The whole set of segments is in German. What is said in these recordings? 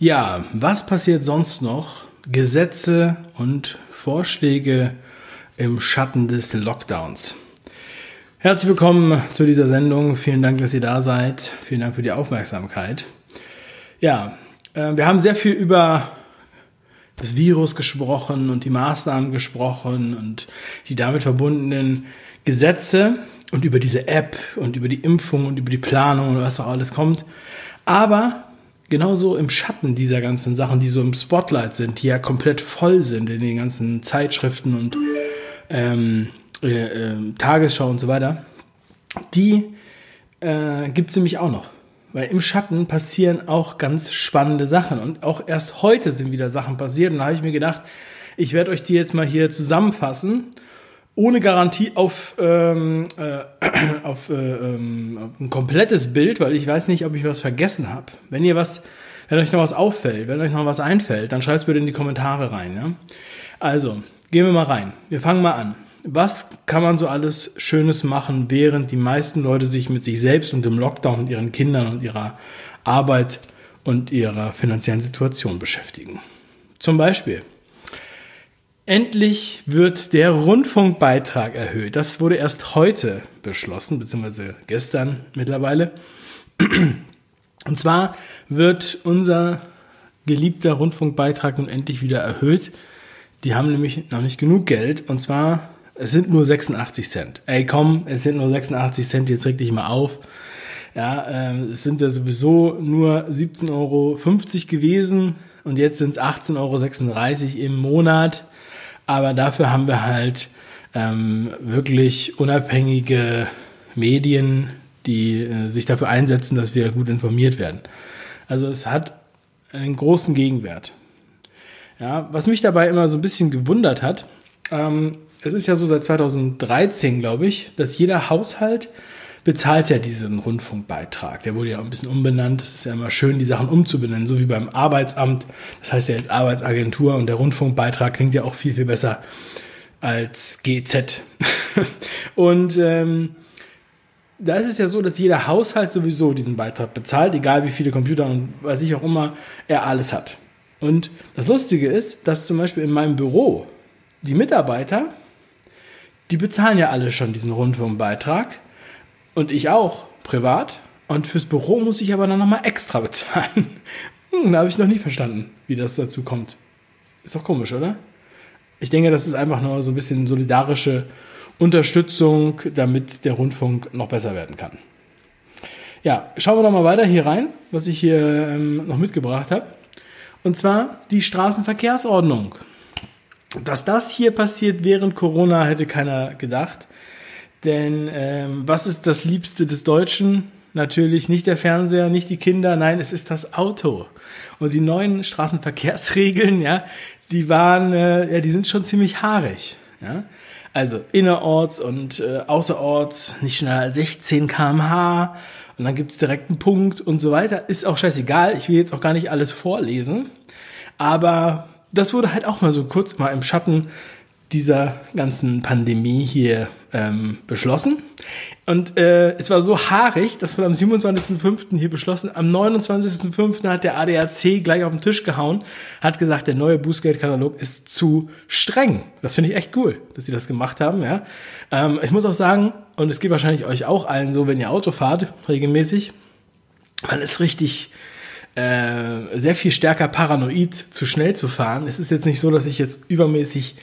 Ja, was passiert sonst noch? Gesetze und Vorschläge im Schatten des Lockdowns. Herzlich willkommen zu dieser Sendung. Vielen Dank, dass ihr da seid. Vielen Dank für die Aufmerksamkeit. Ja, äh, wir haben sehr viel über das Virus gesprochen und die Maßnahmen gesprochen und die damit verbundenen Gesetze und über diese App und über die Impfung und über die Planung und was auch alles kommt. Aber genauso im Schatten dieser ganzen Sachen, die so im Spotlight sind, die ja komplett voll sind in den ganzen Zeitschriften und ähm, äh, äh, Tagesschau und so weiter, die äh, gibt es nämlich auch noch. Weil im Schatten passieren auch ganz spannende Sachen. Und auch erst heute sind wieder Sachen passiert. Und da habe ich mir gedacht, ich werde euch die jetzt mal hier zusammenfassen ohne Garantie auf, ähm, äh, auf, äh, ähm, auf ein komplettes Bild, weil ich weiß nicht, ob ich was vergessen habe. Wenn ihr was, wenn euch noch was auffällt, wenn euch noch was einfällt, dann schreibt es bitte in die Kommentare rein. Ja? Also, gehen wir mal rein. Wir fangen mal an. Was kann man so alles Schönes machen, während die meisten Leute sich mit sich selbst und dem Lockdown und ihren Kindern und ihrer Arbeit und ihrer finanziellen Situation beschäftigen? Zum Beispiel Endlich wird der Rundfunkbeitrag erhöht. Das wurde erst heute beschlossen, beziehungsweise gestern mittlerweile. Und zwar wird unser geliebter Rundfunkbeitrag nun endlich wieder erhöht. Die haben nämlich noch nicht genug Geld. Und zwar, es sind nur 86 Cent. Ey, komm, es sind nur 86 Cent, jetzt reg dich mal auf. Ja, äh, es sind ja sowieso nur 17,50 Euro gewesen und jetzt sind es 18,36 Euro im Monat aber dafür haben wir halt ähm, wirklich unabhängige Medien, die äh, sich dafür einsetzen, dass wir gut informiert werden. Also es hat einen großen Gegenwert. Ja, was mich dabei immer so ein bisschen gewundert hat, ähm, es ist ja so seit 2013, glaube ich, dass jeder Haushalt bezahlt ja diesen Rundfunkbeitrag. Der wurde ja auch ein bisschen umbenannt. Es ist ja immer schön, die Sachen umzubenennen, so wie beim Arbeitsamt. Das heißt ja jetzt Arbeitsagentur und der Rundfunkbeitrag klingt ja auch viel, viel besser als GZ. und ähm, da ist es ja so, dass jeder Haushalt sowieso diesen Beitrag bezahlt, egal wie viele Computer und weiß ich auch immer er alles hat. Und das Lustige ist, dass zum Beispiel in meinem Büro die Mitarbeiter, die bezahlen ja alle schon diesen Rundfunkbeitrag und ich auch, privat. Und fürs Büro muss ich aber dann nochmal extra bezahlen. Hm, da habe ich noch nie verstanden, wie das dazu kommt. Ist doch komisch, oder? Ich denke, das ist einfach nur so ein bisschen solidarische Unterstützung, damit der Rundfunk noch besser werden kann. Ja, schauen wir doch mal weiter hier rein, was ich hier ähm, noch mitgebracht habe. Und zwar die Straßenverkehrsordnung. Dass das hier passiert während Corona, hätte keiner gedacht. Denn ähm, was ist das Liebste des Deutschen? Natürlich nicht der Fernseher, nicht die Kinder, nein, es ist das Auto. Und die neuen Straßenverkehrsregeln, ja, die waren, äh, ja, die sind schon ziemlich haarig. Ja? Also innerorts und äh, außerorts nicht schneller als 16 km/h und dann gibt's direkt einen Punkt und so weiter. Ist auch scheißegal, ich will jetzt auch gar nicht alles vorlesen. Aber das wurde halt auch mal so kurz mal im Schatten dieser ganzen Pandemie hier ähm, beschlossen. Und äh, es war so haarig, dass wir am 27.05. hier beschlossen, am 29.05. hat der ADAC gleich auf den Tisch gehauen, hat gesagt, der neue Bußgeldkatalog ist zu streng. Das finde ich echt cool, dass sie das gemacht haben. Ja. Ähm, ich muss auch sagen, und es geht wahrscheinlich euch auch allen so, wenn ihr Auto fahrt, regelmäßig, man ist richtig äh, sehr viel stärker paranoid, zu schnell zu fahren. Es ist jetzt nicht so, dass ich jetzt übermäßig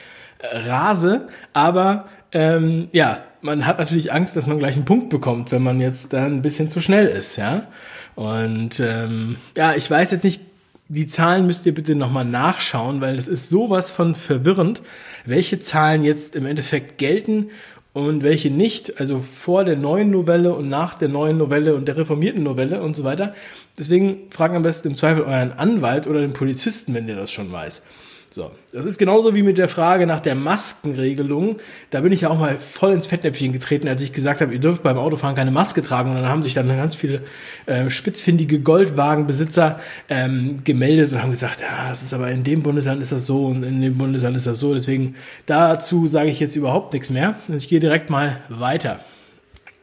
rase, aber ähm, ja, man hat natürlich Angst, dass man gleich einen Punkt bekommt, wenn man jetzt da ein bisschen zu schnell ist, ja. Und ähm, ja, ich weiß jetzt nicht, die Zahlen müsst ihr bitte nochmal nachschauen, weil es ist sowas von verwirrend, welche Zahlen jetzt im Endeffekt gelten und welche nicht, also vor der neuen Novelle und nach der neuen Novelle und der reformierten Novelle und so weiter. Deswegen fragen am besten im Zweifel euren Anwalt oder den Polizisten, wenn der das schon weiß. So, das ist genauso wie mit der Frage nach der Maskenregelung. Da bin ich ja auch mal voll ins Fettnäpfchen getreten, als ich gesagt habe, ihr dürft beim Autofahren keine Maske tragen. Und dann haben sich dann ganz viele äh, spitzfindige Goldwagenbesitzer ähm, gemeldet und haben gesagt, ja, das ist aber in dem Bundesland ist das so und in dem Bundesland ist das so. Deswegen dazu sage ich jetzt überhaupt nichts mehr. Ich gehe direkt mal weiter.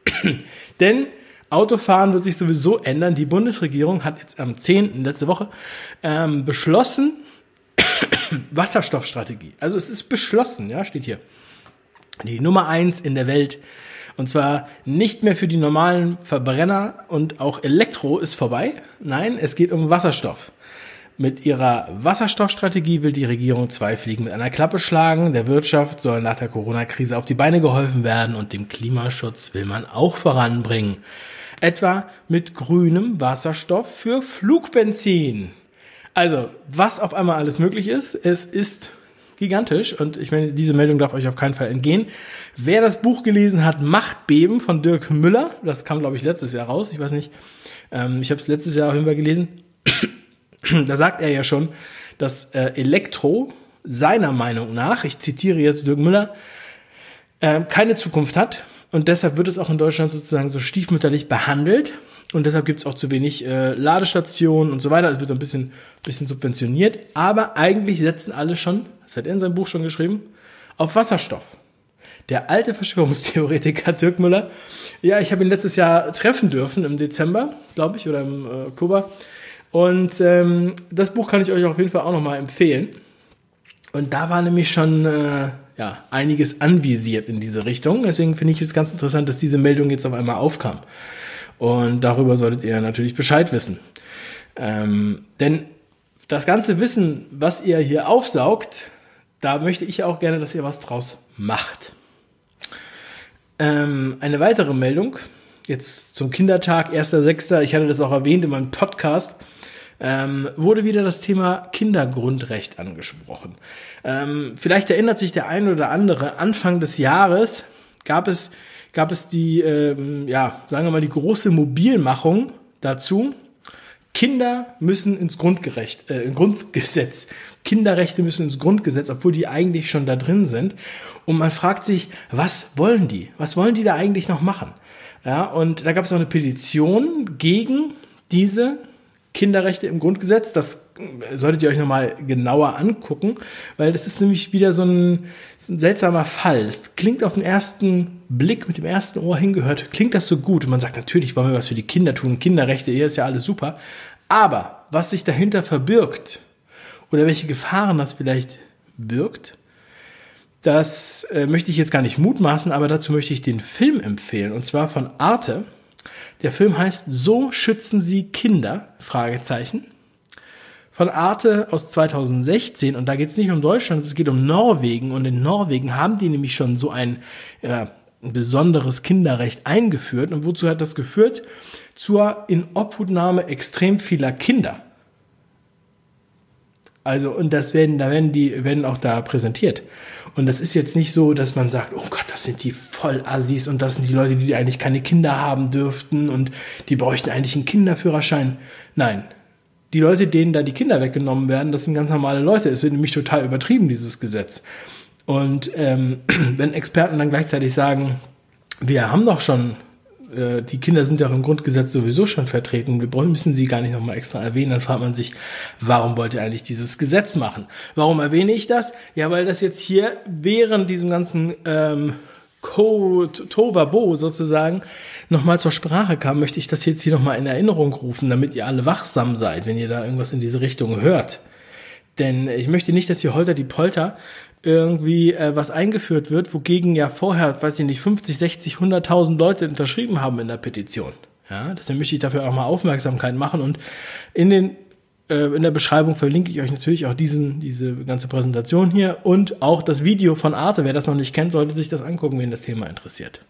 Denn Autofahren wird sich sowieso ändern. Die Bundesregierung hat jetzt am 10. letzte Woche ähm, beschlossen, Wasserstoffstrategie. Also es ist beschlossen, ja, steht hier. Die Nummer eins in der Welt. Und zwar nicht mehr für die normalen Verbrenner und auch Elektro ist vorbei. Nein, es geht um Wasserstoff. Mit ihrer Wasserstoffstrategie will die Regierung zwei Fliegen mit einer Klappe schlagen. Der Wirtschaft soll nach der Corona-Krise auf die Beine geholfen werden und dem Klimaschutz will man auch voranbringen. Etwa mit grünem Wasserstoff für Flugbenzin. Also, was auf einmal alles möglich ist, es ist gigantisch und ich meine, diese Meldung darf euch auf keinen Fall entgehen. Wer das Buch gelesen hat, Machtbeben von Dirk Müller, das kam glaube ich letztes Jahr raus, ich weiß nicht, ähm, ich habe es letztes Jahr auf jeden Fall gelesen, da sagt er ja schon, dass äh, Elektro seiner Meinung nach, ich zitiere jetzt Dirk Müller, äh, keine Zukunft hat und deshalb wird es auch in Deutschland sozusagen so stiefmütterlich behandelt und deshalb gibt es auch zu wenig äh, Ladestationen und so weiter. Es wird ein bisschen, bisschen subventioniert. Aber eigentlich setzen alle schon, das hat er in seinem Buch schon geschrieben, auf Wasserstoff. Der alte Verschwörungstheoretiker Dirk Müller, ja, ich habe ihn letztes Jahr treffen dürfen im Dezember, glaube ich, oder im äh, Oktober. Und ähm, das Buch kann ich euch auf jeden Fall auch nochmal empfehlen. Und da war nämlich schon äh, ja, einiges anvisiert in diese Richtung. Deswegen finde ich es ganz interessant, dass diese Meldung jetzt auf einmal aufkam. Und darüber solltet ihr natürlich Bescheid wissen. Ähm, denn das ganze Wissen, was ihr hier aufsaugt, da möchte ich auch gerne, dass ihr was draus macht. Ähm, eine weitere Meldung, jetzt zum Kindertag, 1.6., ich hatte das auch erwähnt in meinem Podcast, ähm, wurde wieder das Thema Kindergrundrecht angesprochen. Ähm, vielleicht erinnert sich der eine oder andere, Anfang des Jahres gab es gab es die, ähm, ja, sagen wir mal, die große Mobilmachung dazu. Kinder müssen ins Grundgerecht, äh, Grundgesetz. Kinderrechte müssen ins Grundgesetz, obwohl die eigentlich schon da drin sind. Und man fragt sich, was wollen die? Was wollen die da eigentlich noch machen? Ja, und da gab es auch eine Petition gegen diese Kinderrechte im Grundgesetz. Das solltet ihr euch nochmal genauer angucken, weil das ist nämlich wieder so ein, ein seltsamer Fall. Das klingt auf den ersten Blick mit dem ersten Ohr hingehört, klingt das so gut. Und man sagt, natürlich wollen wir was für die Kinder tun. Kinderrechte, hier ist ja alles super. Aber was sich dahinter verbirgt oder welche Gefahren das vielleicht birgt, das äh, möchte ich jetzt gar nicht mutmaßen, aber dazu möchte ich den Film empfehlen. Und zwar von Arte. Der Film heißt So schützen Sie Kinder? Fragezeichen. Von Arte aus 2016 und da geht es nicht um Deutschland, es geht um Norwegen und in Norwegen haben die nämlich schon so ein, ja, ein besonderes Kinderrecht eingeführt und wozu hat das geführt? Zur Inobhutnahme extrem vieler Kinder. Also, und das werden, da werden die, werden auch da präsentiert. Und das ist jetzt nicht so, dass man sagt, oh Gott, das sind die Vollassis und das sind die Leute, die eigentlich keine Kinder haben dürften und die bräuchten eigentlich einen Kinderführerschein. Nein. Die Leute, denen da die Kinder weggenommen werden, das sind ganz normale Leute. Es wird nämlich total übertrieben, dieses Gesetz. Und ähm, wenn Experten dann gleichzeitig sagen, wir haben doch schon äh, die Kinder sind ja auch im Grundgesetz sowieso schon vertreten. Wir müssen sie gar nicht nochmal extra erwähnen. Dann fragt man sich, warum wollt ihr eigentlich dieses Gesetz machen? Warum erwähne ich das? Ja, weil das jetzt hier während diesem ganzen ähm, Tovabo sozusagen nochmal zur Sprache kam, möchte ich das jetzt hier nochmal in Erinnerung rufen, damit ihr alle wachsam seid, wenn ihr da irgendwas in diese Richtung hört. Denn ich möchte nicht, dass hier Holter die Polter irgendwie äh, was eingeführt wird, wogegen ja vorher, weiß ich nicht, 50, 60, 100.000 Leute unterschrieben haben in der Petition. Ja, deswegen möchte ich dafür auch mal Aufmerksamkeit machen und in den äh, in der Beschreibung verlinke ich euch natürlich auch diesen, diese ganze Präsentation hier und auch das Video von Arte. Wer das noch nicht kennt, sollte sich das angucken, wen das Thema interessiert.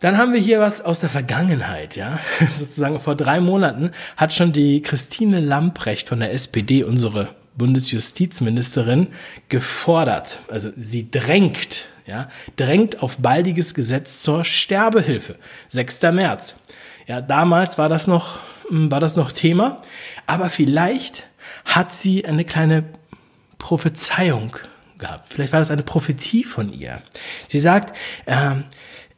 Dann haben wir hier was aus der Vergangenheit, ja. Sozusagen vor drei Monaten hat schon die Christine Lamprecht von der SPD, unsere Bundesjustizministerin gefordert, also sie drängt, ja, drängt auf baldiges Gesetz zur Sterbehilfe. 6. März. Ja, damals war das noch, hm, war das noch Thema, aber vielleicht hat sie eine kleine Prophezeiung gehabt. Vielleicht war das eine Prophetie von ihr. Sie sagt, äh,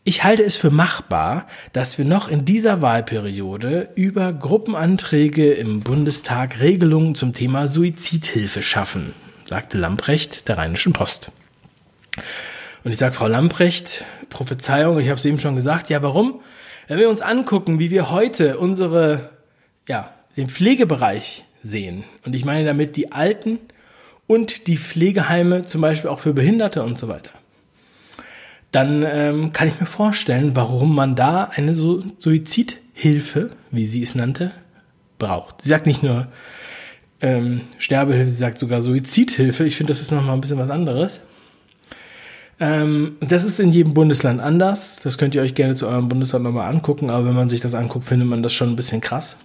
ich halte es für machbar, dass wir noch in dieser Wahlperiode über Gruppenanträge im Bundestag Regelungen zum Thema Suizidhilfe schaffen, sagte Lamprecht der Rheinischen Post. Und ich sage, Frau Lamprecht, Prophezeiung, ich habe es eben schon gesagt, ja warum? Wenn wir uns angucken, wie wir heute unsere, ja, den Pflegebereich sehen, und ich meine damit die Alten und die Pflegeheime, zum Beispiel auch für Behinderte und so weiter, dann ähm, kann ich mir vorstellen, warum man da eine so Suizidhilfe, wie sie es nannte, braucht. Sie sagt nicht nur ähm, Sterbehilfe, sie sagt sogar Suizidhilfe. Ich finde, das ist nochmal ein bisschen was anderes. Ähm, das ist in jedem Bundesland anders. Das könnt ihr euch gerne zu eurem Bundesland nochmal angucken, aber wenn man sich das anguckt, findet man das schon ein bisschen krass.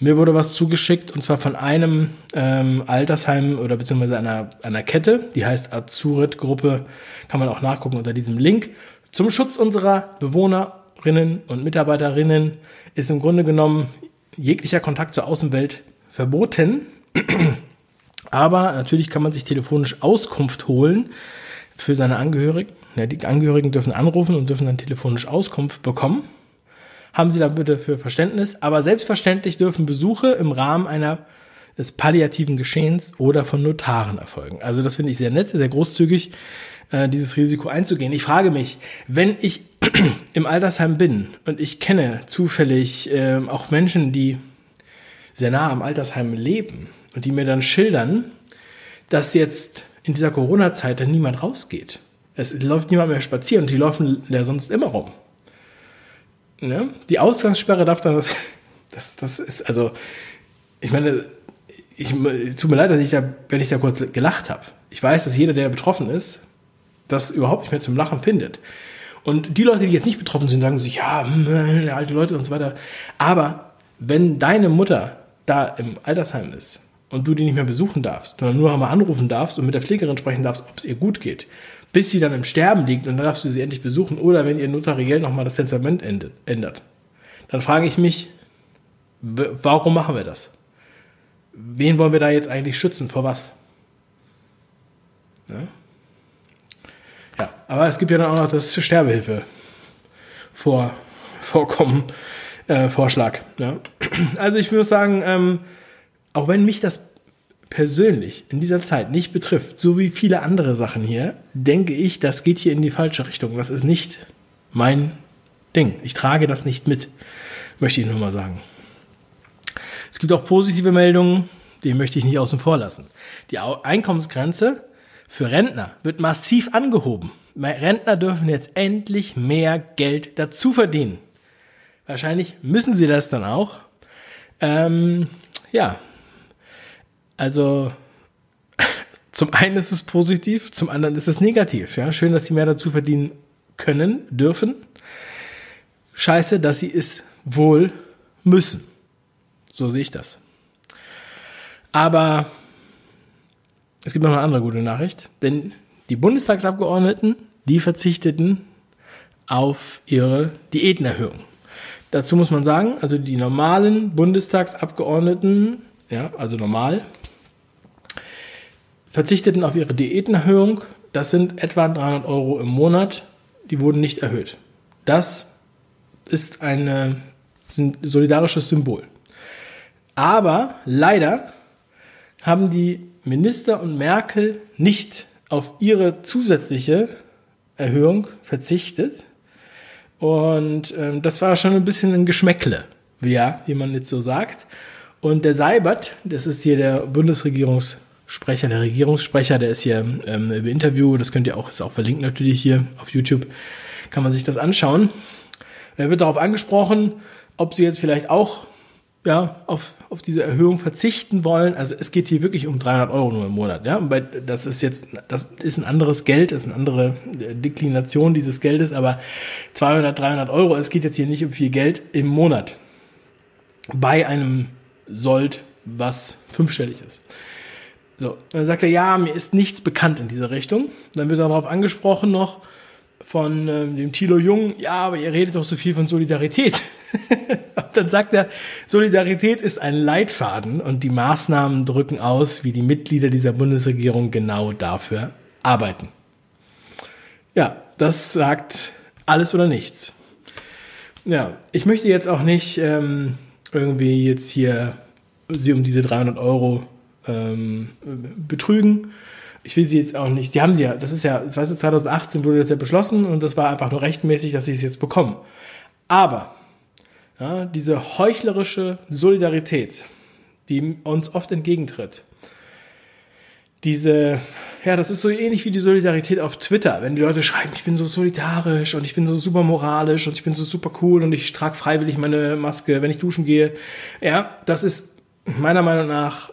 Mir wurde was zugeschickt und zwar von einem ähm, Altersheim oder beziehungsweise einer, einer Kette, die heißt Azurit Gruppe, kann man auch nachgucken unter diesem Link. Zum Schutz unserer Bewohnerinnen und Mitarbeiterinnen ist im Grunde genommen jeglicher Kontakt zur Außenwelt verboten. Aber natürlich kann man sich telefonisch Auskunft holen für seine Angehörigen. Ja, die Angehörigen dürfen anrufen und dürfen dann telefonisch Auskunft bekommen. Haben Sie da bitte für Verständnis. Aber selbstverständlich dürfen Besuche im Rahmen einer des palliativen Geschehens oder von Notaren erfolgen. Also das finde ich sehr nett, sehr großzügig, äh, dieses Risiko einzugehen. Ich frage mich, wenn ich im Altersheim bin und ich kenne zufällig äh, auch Menschen, die sehr nah am Altersheim leben und die mir dann schildern, dass jetzt in dieser Corona-Zeit dann niemand rausgeht. Es läuft niemand mehr spazieren und die laufen ja sonst immer rum. Ne? Die Ausgangssperre darf dann das, das, das ist, also, ich meine, ich, tut mir leid, dass ich da, wenn ich da kurz gelacht habe. Ich weiß, dass jeder, der betroffen ist, das überhaupt nicht mehr zum Lachen findet. Und die Leute, die jetzt nicht betroffen sind, sagen sich, ja, hm, alte Leute und so weiter. Aber wenn deine Mutter da im Altersheim ist und du die nicht mehr besuchen darfst, sondern nur einmal anrufen darfst und mit der Pflegerin sprechen darfst, ob es ihr gut geht, bis sie dann im Sterben liegt und dann darfst du sie endlich besuchen oder wenn ihr notariell nochmal das Testament ändert, dann frage ich mich, warum machen wir das? Wen wollen wir da jetzt eigentlich schützen? Vor was? Ja, ja aber es gibt ja dann auch noch das Sterbehilfe vor, Vorkommen, äh, Vorschlag. Ja. Also ich würde sagen, ähm, auch wenn mich das persönlich in dieser Zeit nicht betrifft, so wie viele andere Sachen hier, denke ich, das geht hier in die falsche Richtung. Das ist nicht mein Ding. Ich trage das nicht mit, möchte ich nur mal sagen. Es gibt auch positive Meldungen, die möchte ich nicht außen vor lassen. Die Einkommensgrenze für Rentner wird massiv angehoben. Rentner dürfen jetzt endlich mehr Geld dazu verdienen. Wahrscheinlich müssen sie das dann auch. Ähm, ja, also zum einen ist es positiv, zum anderen ist es negativ. Ja, schön, dass sie mehr dazu verdienen können, dürfen. Scheiße, dass sie es wohl müssen. So sehe ich das. Aber es gibt noch eine andere gute Nachricht, denn die Bundestagsabgeordneten, die verzichteten auf ihre Diätenerhöhung. Dazu muss man sagen, also die normalen Bundestagsabgeordneten, ja, also normal, verzichteten auf ihre Diätenerhöhung. Das sind etwa 300 Euro im Monat. Die wurden nicht erhöht. Das ist ein solidarisches Symbol. Aber leider haben die Minister und Merkel nicht auf ihre zusätzliche Erhöhung verzichtet, und ähm, das war schon ein bisschen ein Geschmäckle, ja, wie man jetzt so sagt. Und der Seibert, das ist hier der Bundesregierungssprecher, der Regierungssprecher, der ist hier ähm, im Interview, das könnt ihr auch, ist auch verlinkt natürlich hier auf YouTube, kann man sich das anschauen. Er wird darauf angesprochen, ob sie jetzt vielleicht auch ja, auf, auf diese Erhöhung verzichten wollen. Also es geht hier wirklich um 300 Euro nur im Monat. Ja, das ist jetzt, das ist ein anderes Geld, das ist eine andere äh, Deklination dieses Geldes, aber 200, 300 Euro, es geht jetzt hier nicht um viel Geld im Monat. Bei einem Sold, was fünfstellig ist. So, dann sagt er, ja, mir ist nichts bekannt in dieser Richtung. Dann wird er darauf angesprochen noch von äh, dem Thilo Jung, ja, aber ihr redet doch so viel von Solidarität. dann sagt er, Solidarität ist ein Leitfaden und die Maßnahmen drücken aus, wie die Mitglieder dieser Bundesregierung genau dafür arbeiten. Ja, das sagt alles oder nichts. Ja, ich möchte jetzt auch nicht ähm, irgendwie jetzt hier sie um diese 300 Euro ähm, betrügen. Ich will sie jetzt auch nicht, sie haben sie ja, das ist ja, das weißt du, 2018 wurde das ja beschlossen und das war einfach nur rechtmäßig, dass sie es jetzt bekommen. Aber Ja, diese heuchlerische Solidarität, die uns oft entgegentritt. Diese, ja, das ist so ähnlich wie die Solidarität auf Twitter, wenn die Leute schreiben, ich bin so solidarisch und ich bin so super moralisch und ich bin so super cool und ich trage freiwillig meine Maske, wenn ich duschen gehe. Ja, das ist meiner Meinung nach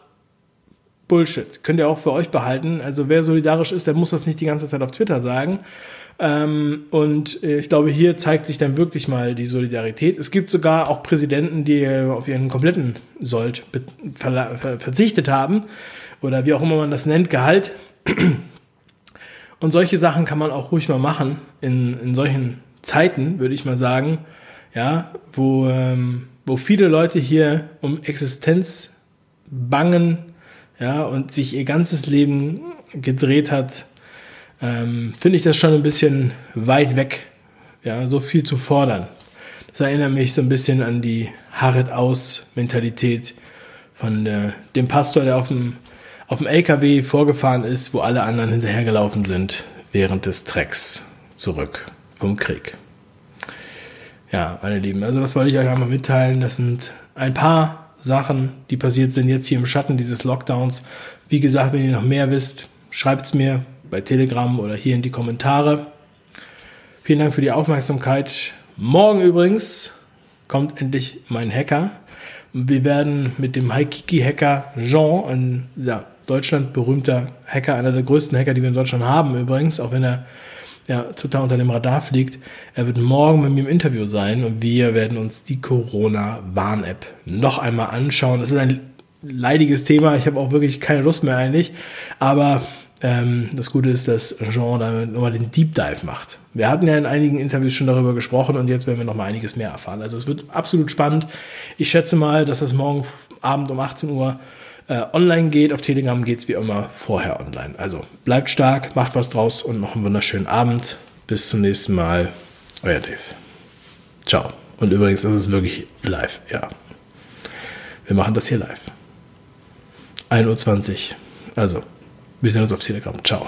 Bullshit. Könnt ihr auch für euch behalten. Also wer solidarisch ist, der muss das nicht die ganze Zeit auf Twitter sagen. Ähm, und äh, ich glaube, hier zeigt sich dann wirklich mal die Solidarität. Es gibt sogar auch Präsidenten, die auf ihren kompletten Sold verzichtet haben oder wie auch immer man das nennt, Gehalt. Und solche Sachen kann man auch ruhig mal machen in, in solchen Zeiten, würde ich mal sagen, ja, wo, ähm, wo viele Leute hier um Existenz bangen, ja, und sich ihr ganzes Leben gedreht hat ähm, finde ich das schon ein bisschen weit weg, ja, so viel zu fordern. Das erinnert mich so ein bisschen an die Harret-Aus-Mentalität von der, dem Pastor, der auf dem, auf dem LKW vorgefahren ist, wo alle anderen hinterhergelaufen sind während des Trecks zurück vom Krieg. Ja, meine Lieben, also das wollte ich euch einmal mitteilen. Das sind ein paar Sachen, die passiert sind jetzt hier im Schatten dieses Lockdowns. Wie gesagt, wenn ihr noch mehr wisst, schreibt es mir, bei Telegram oder hier in die Kommentare. Vielen Dank für die Aufmerksamkeit. Morgen übrigens kommt endlich mein Hacker. Wir werden mit dem Haikiki-Hacker Jean, ein ja, Deutschland berühmter Hacker, einer der größten Hacker, die wir in Deutschland haben übrigens, auch wenn er ja, total unter dem Radar fliegt. Er wird morgen mit mir im Interview sein und wir werden uns die Corona-Warn-App noch einmal anschauen. Das ist ein leidiges Thema. Ich habe auch wirklich keine Lust mehr eigentlich. Aber ähm, das Gute ist, dass Jean damit nochmal den Deep Dive macht. Wir hatten ja in einigen Interviews schon darüber gesprochen und jetzt werden wir nochmal einiges mehr erfahren. Also es wird absolut spannend. Ich schätze mal, dass das morgen Abend um 18 Uhr äh, online geht. Auf Telegram geht es wie immer vorher online. Also bleibt stark, macht was draus und noch einen wunderschönen Abend. Bis zum nächsten Mal. Euer Dave. Ciao. Und übrigens, das ist wirklich live, ja. Wir machen das hier live. 1.20 Uhr. Also, wir sehen uns auf Telegram. Ciao.